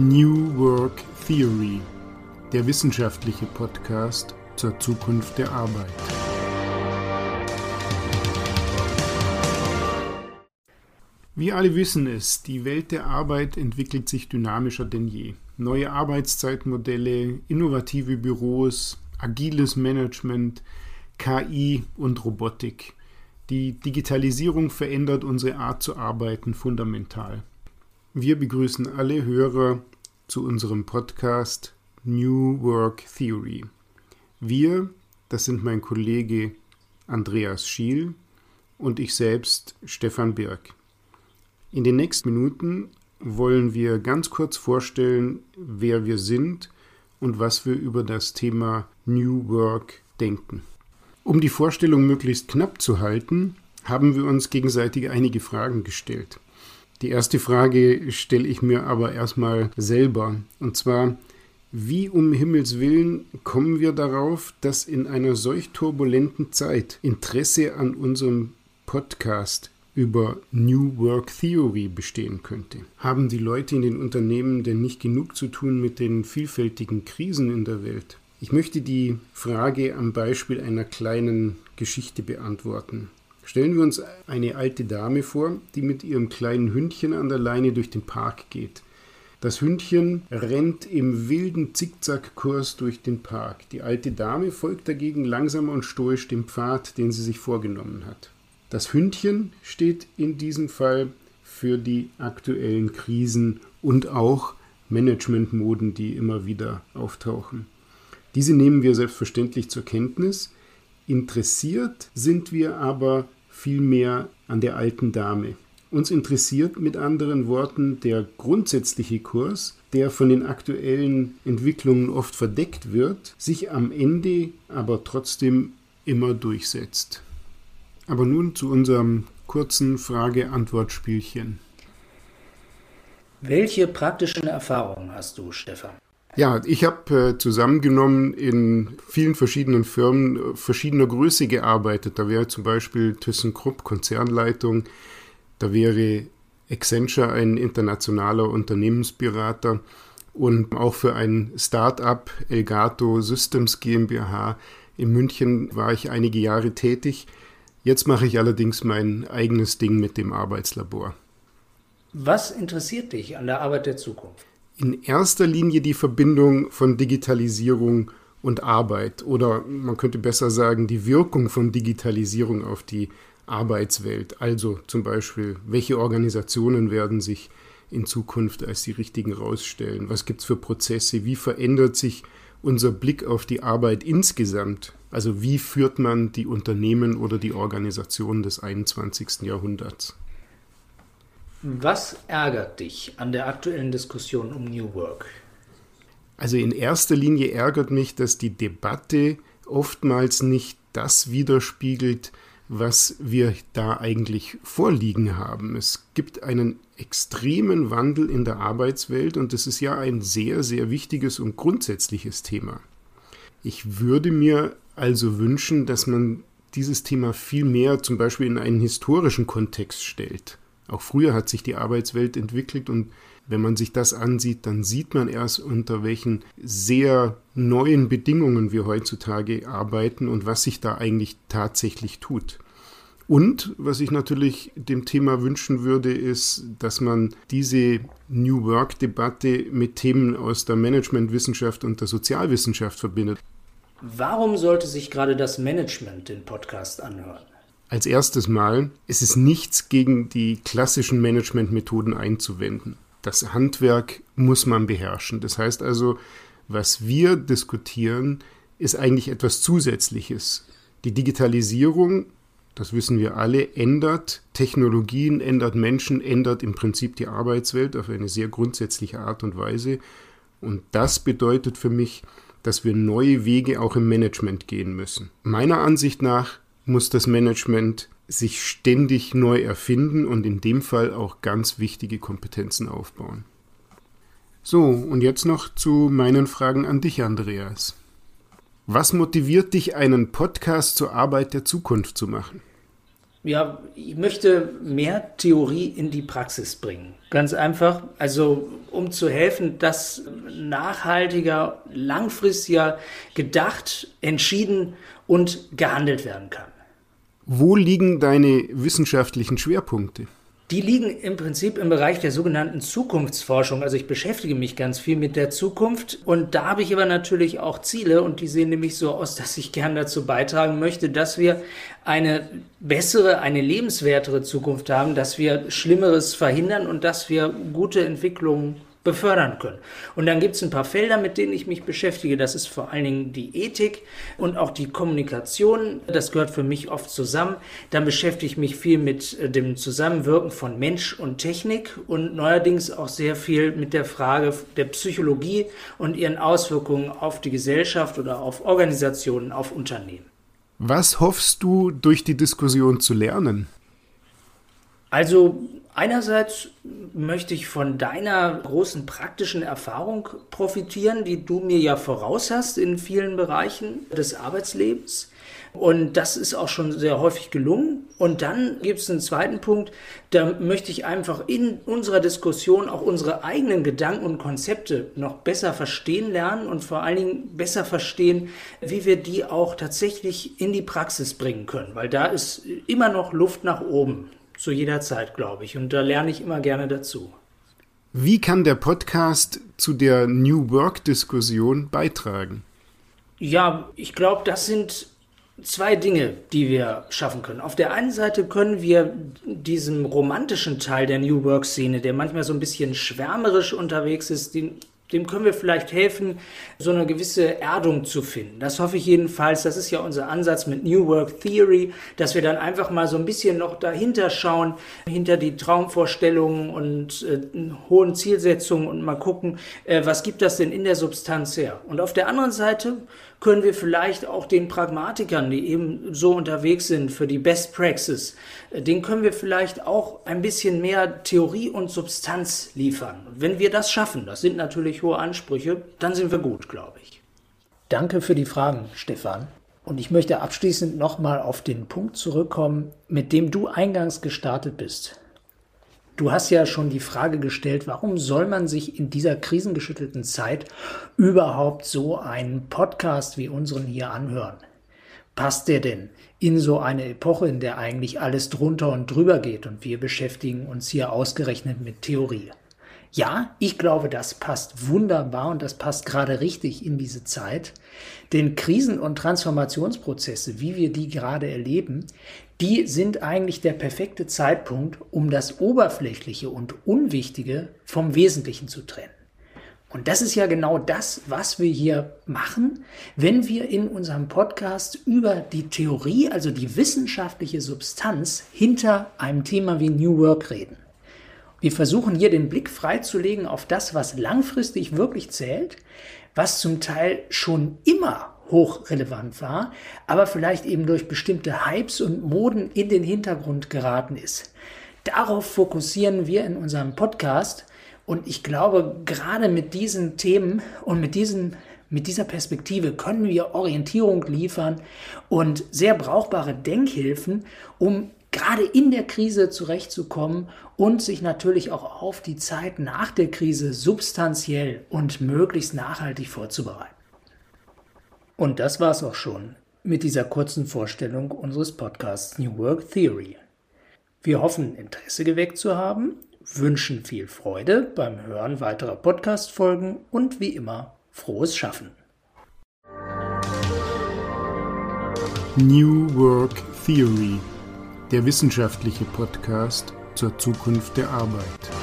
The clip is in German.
New Work Theory, der wissenschaftliche Podcast zur Zukunft der Arbeit. Wir alle wissen es, die Welt der Arbeit entwickelt sich dynamischer denn je. Neue Arbeitszeitmodelle, innovative Büros, agiles Management, KI und Robotik. Die Digitalisierung verändert unsere Art zu arbeiten fundamental. Wir begrüßen alle Hörer zu unserem Podcast New Work Theory. Wir, das sind mein Kollege Andreas Schiel und ich selbst Stefan Birk. In den nächsten Minuten wollen wir ganz kurz vorstellen, wer wir sind und was wir über das Thema New Work denken. Um die Vorstellung möglichst knapp zu halten, haben wir uns gegenseitig einige Fragen gestellt. Die erste Frage stelle ich mir aber erstmal selber. Und zwar, wie um Himmels willen kommen wir darauf, dass in einer solch turbulenten Zeit Interesse an unserem Podcast über New Work Theory bestehen könnte? Haben die Leute in den Unternehmen denn nicht genug zu tun mit den vielfältigen Krisen in der Welt? Ich möchte die Frage am Beispiel einer kleinen Geschichte beantworten. Stellen wir uns eine alte Dame vor, die mit ihrem kleinen Hündchen an der Leine durch den Park geht. Das Hündchen rennt im wilden Zickzackkurs durch den Park. Die alte Dame folgt dagegen langsam und stoisch dem Pfad, den sie sich vorgenommen hat. Das Hündchen steht in diesem Fall für die aktuellen Krisen und auch Managementmoden, die immer wieder auftauchen. Diese nehmen wir selbstverständlich zur Kenntnis. Interessiert sind wir aber vielmehr an der alten Dame. Uns interessiert mit anderen Worten der grundsätzliche Kurs, der von den aktuellen Entwicklungen oft verdeckt wird, sich am Ende aber trotzdem immer durchsetzt. Aber nun zu unserem kurzen Frage-Antwort-Spielchen. Welche praktischen Erfahrungen hast du, Stefan? Ja, ich habe äh, zusammengenommen in vielen verschiedenen Firmen äh, verschiedener Größe gearbeitet. Da wäre zum Beispiel ThyssenKrupp Konzernleitung, da wäre Accenture ein internationaler Unternehmensberater und auch für ein Start-up Elgato Systems GmbH in München war ich einige Jahre tätig. Jetzt mache ich allerdings mein eigenes Ding mit dem Arbeitslabor. Was interessiert dich an der Arbeit der Zukunft? In erster Linie die Verbindung von Digitalisierung und Arbeit oder man könnte besser sagen die Wirkung von Digitalisierung auf die Arbeitswelt. Also zum Beispiel, welche Organisationen werden sich in Zukunft als die richtigen rausstellen? Was gibt es für Prozesse? Wie verändert sich unser Blick auf die Arbeit insgesamt? Also wie führt man die Unternehmen oder die Organisationen des 21. Jahrhunderts? Was ärgert dich an der aktuellen Diskussion um New Work? Also in erster Linie ärgert mich, dass die Debatte oftmals nicht das widerspiegelt, was wir da eigentlich vorliegen haben. Es gibt einen extremen Wandel in der Arbeitswelt und das ist ja ein sehr, sehr wichtiges und grundsätzliches Thema. Ich würde mir also wünschen, dass man dieses Thema viel mehr zum Beispiel in einen historischen Kontext stellt. Auch früher hat sich die Arbeitswelt entwickelt und wenn man sich das ansieht, dann sieht man erst, unter welchen sehr neuen Bedingungen wir heutzutage arbeiten und was sich da eigentlich tatsächlich tut. Und was ich natürlich dem Thema wünschen würde, ist, dass man diese New Work-Debatte mit Themen aus der Managementwissenschaft und der Sozialwissenschaft verbindet. Warum sollte sich gerade das Management den Podcast anhören? Als erstes Mal, es ist nichts gegen die klassischen Managementmethoden einzuwenden. Das Handwerk muss man beherrschen. Das heißt also, was wir diskutieren, ist eigentlich etwas Zusätzliches. Die Digitalisierung, das wissen wir alle, ändert Technologien, ändert Menschen, ändert im Prinzip die Arbeitswelt auf eine sehr grundsätzliche Art und Weise. Und das bedeutet für mich, dass wir neue Wege auch im Management gehen müssen. Meiner Ansicht nach muss das Management sich ständig neu erfinden und in dem Fall auch ganz wichtige Kompetenzen aufbauen. So, und jetzt noch zu meinen Fragen an dich, Andreas. Was motiviert dich, einen Podcast zur Arbeit der Zukunft zu machen? Ja, ich möchte mehr Theorie in die Praxis bringen. Ganz einfach, also um zu helfen, dass nachhaltiger, langfristiger gedacht, entschieden und gehandelt werden kann. Wo liegen deine wissenschaftlichen Schwerpunkte? Die liegen im Prinzip im Bereich der sogenannten Zukunftsforschung. Also ich beschäftige mich ganz viel mit der Zukunft und da habe ich aber natürlich auch Ziele und die sehen nämlich so aus, dass ich gern dazu beitragen möchte, dass wir eine bessere, eine lebenswertere Zukunft haben, dass wir Schlimmeres verhindern und dass wir gute Entwicklungen befördern können. Und dann gibt es ein paar Felder, mit denen ich mich beschäftige. Das ist vor allen Dingen die Ethik und auch die Kommunikation. Das gehört für mich oft zusammen. Dann beschäftige ich mich viel mit äh, dem Zusammenwirken von Mensch und Technik und neuerdings auch sehr viel mit der Frage der Psychologie und ihren Auswirkungen auf die Gesellschaft oder auf Organisationen, auf Unternehmen. Was hoffst du durch die Diskussion zu lernen? Also einerseits möchte ich von deiner großen praktischen Erfahrung profitieren, die du mir ja voraus hast in vielen Bereichen des Arbeitslebens. Und das ist auch schon sehr häufig gelungen. Und dann gibt es einen zweiten Punkt, da möchte ich einfach in unserer Diskussion auch unsere eigenen Gedanken und Konzepte noch besser verstehen lernen und vor allen Dingen besser verstehen, wie wir die auch tatsächlich in die Praxis bringen können. Weil da ist immer noch Luft nach oben zu jeder Zeit, glaube ich. Und da lerne ich immer gerne dazu. Wie kann der Podcast zu der New Work-Diskussion beitragen? Ja, ich glaube, das sind zwei Dinge, die wir schaffen können. Auf der einen Seite können wir diesem romantischen Teil der New Work-Szene, der manchmal so ein bisschen schwärmerisch unterwegs ist, den dem können wir vielleicht helfen, so eine gewisse Erdung zu finden. Das hoffe ich jedenfalls. Das ist ja unser Ansatz mit New Work Theory, dass wir dann einfach mal so ein bisschen noch dahinter schauen, hinter die Traumvorstellungen und äh, hohen Zielsetzungen und mal gucken, äh, was gibt das denn in der Substanz her. Und auf der anderen Seite können wir vielleicht auch den Pragmatikern, die eben so unterwegs sind für die Best Praxis, äh, den können wir vielleicht auch ein bisschen mehr Theorie und Substanz liefern. Wenn wir das schaffen, das sind natürlich hohe Ansprüche, dann sind wir gut, glaube ich. Danke für die Fragen, Stefan. Und ich möchte abschließend nochmal auf den Punkt zurückkommen, mit dem du eingangs gestartet bist. Du hast ja schon die Frage gestellt, warum soll man sich in dieser krisengeschüttelten Zeit überhaupt so einen Podcast wie unseren hier anhören? Passt der denn in so eine Epoche, in der eigentlich alles drunter und drüber geht und wir beschäftigen uns hier ausgerechnet mit Theorie? Ja, ich glaube, das passt wunderbar und das passt gerade richtig in diese Zeit. Denn Krisen- und Transformationsprozesse, wie wir die gerade erleben, die sind eigentlich der perfekte Zeitpunkt, um das Oberflächliche und Unwichtige vom Wesentlichen zu trennen. Und das ist ja genau das, was wir hier machen, wenn wir in unserem Podcast über die Theorie, also die wissenschaftliche Substanz hinter einem Thema wie New Work reden. Wir versuchen hier den Blick freizulegen auf das, was langfristig wirklich zählt, was zum Teil schon immer hochrelevant war, aber vielleicht eben durch bestimmte Hypes und Moden in den Hintergrund geraten ist. Darauf fokussieren wir in unserem Podcast und ich glaube, gerade mit diesen Themen und mit diesen mit dieser Perspektive können wir Orientierung liefern und sehr brauchbare Denkhilfen, um gerade in der Krise zurechtzukommen und sich natürlich auch auf die Zeit nach der Krise substanziell und möglichst nachhaltig vorzubereiten. Und das war's auch schon mit dieser kurzen Vorstellung unseres Podcasts New Work Theory. Wir hoffen, Interesse geweckt zu haben, wünschen viel Freude beim Hören weiterer Podcast-Folgen und wie immer frohes Schaffen. New Work Theory, der wissenschaftliche Podcast zur Zukunft der Arbeit.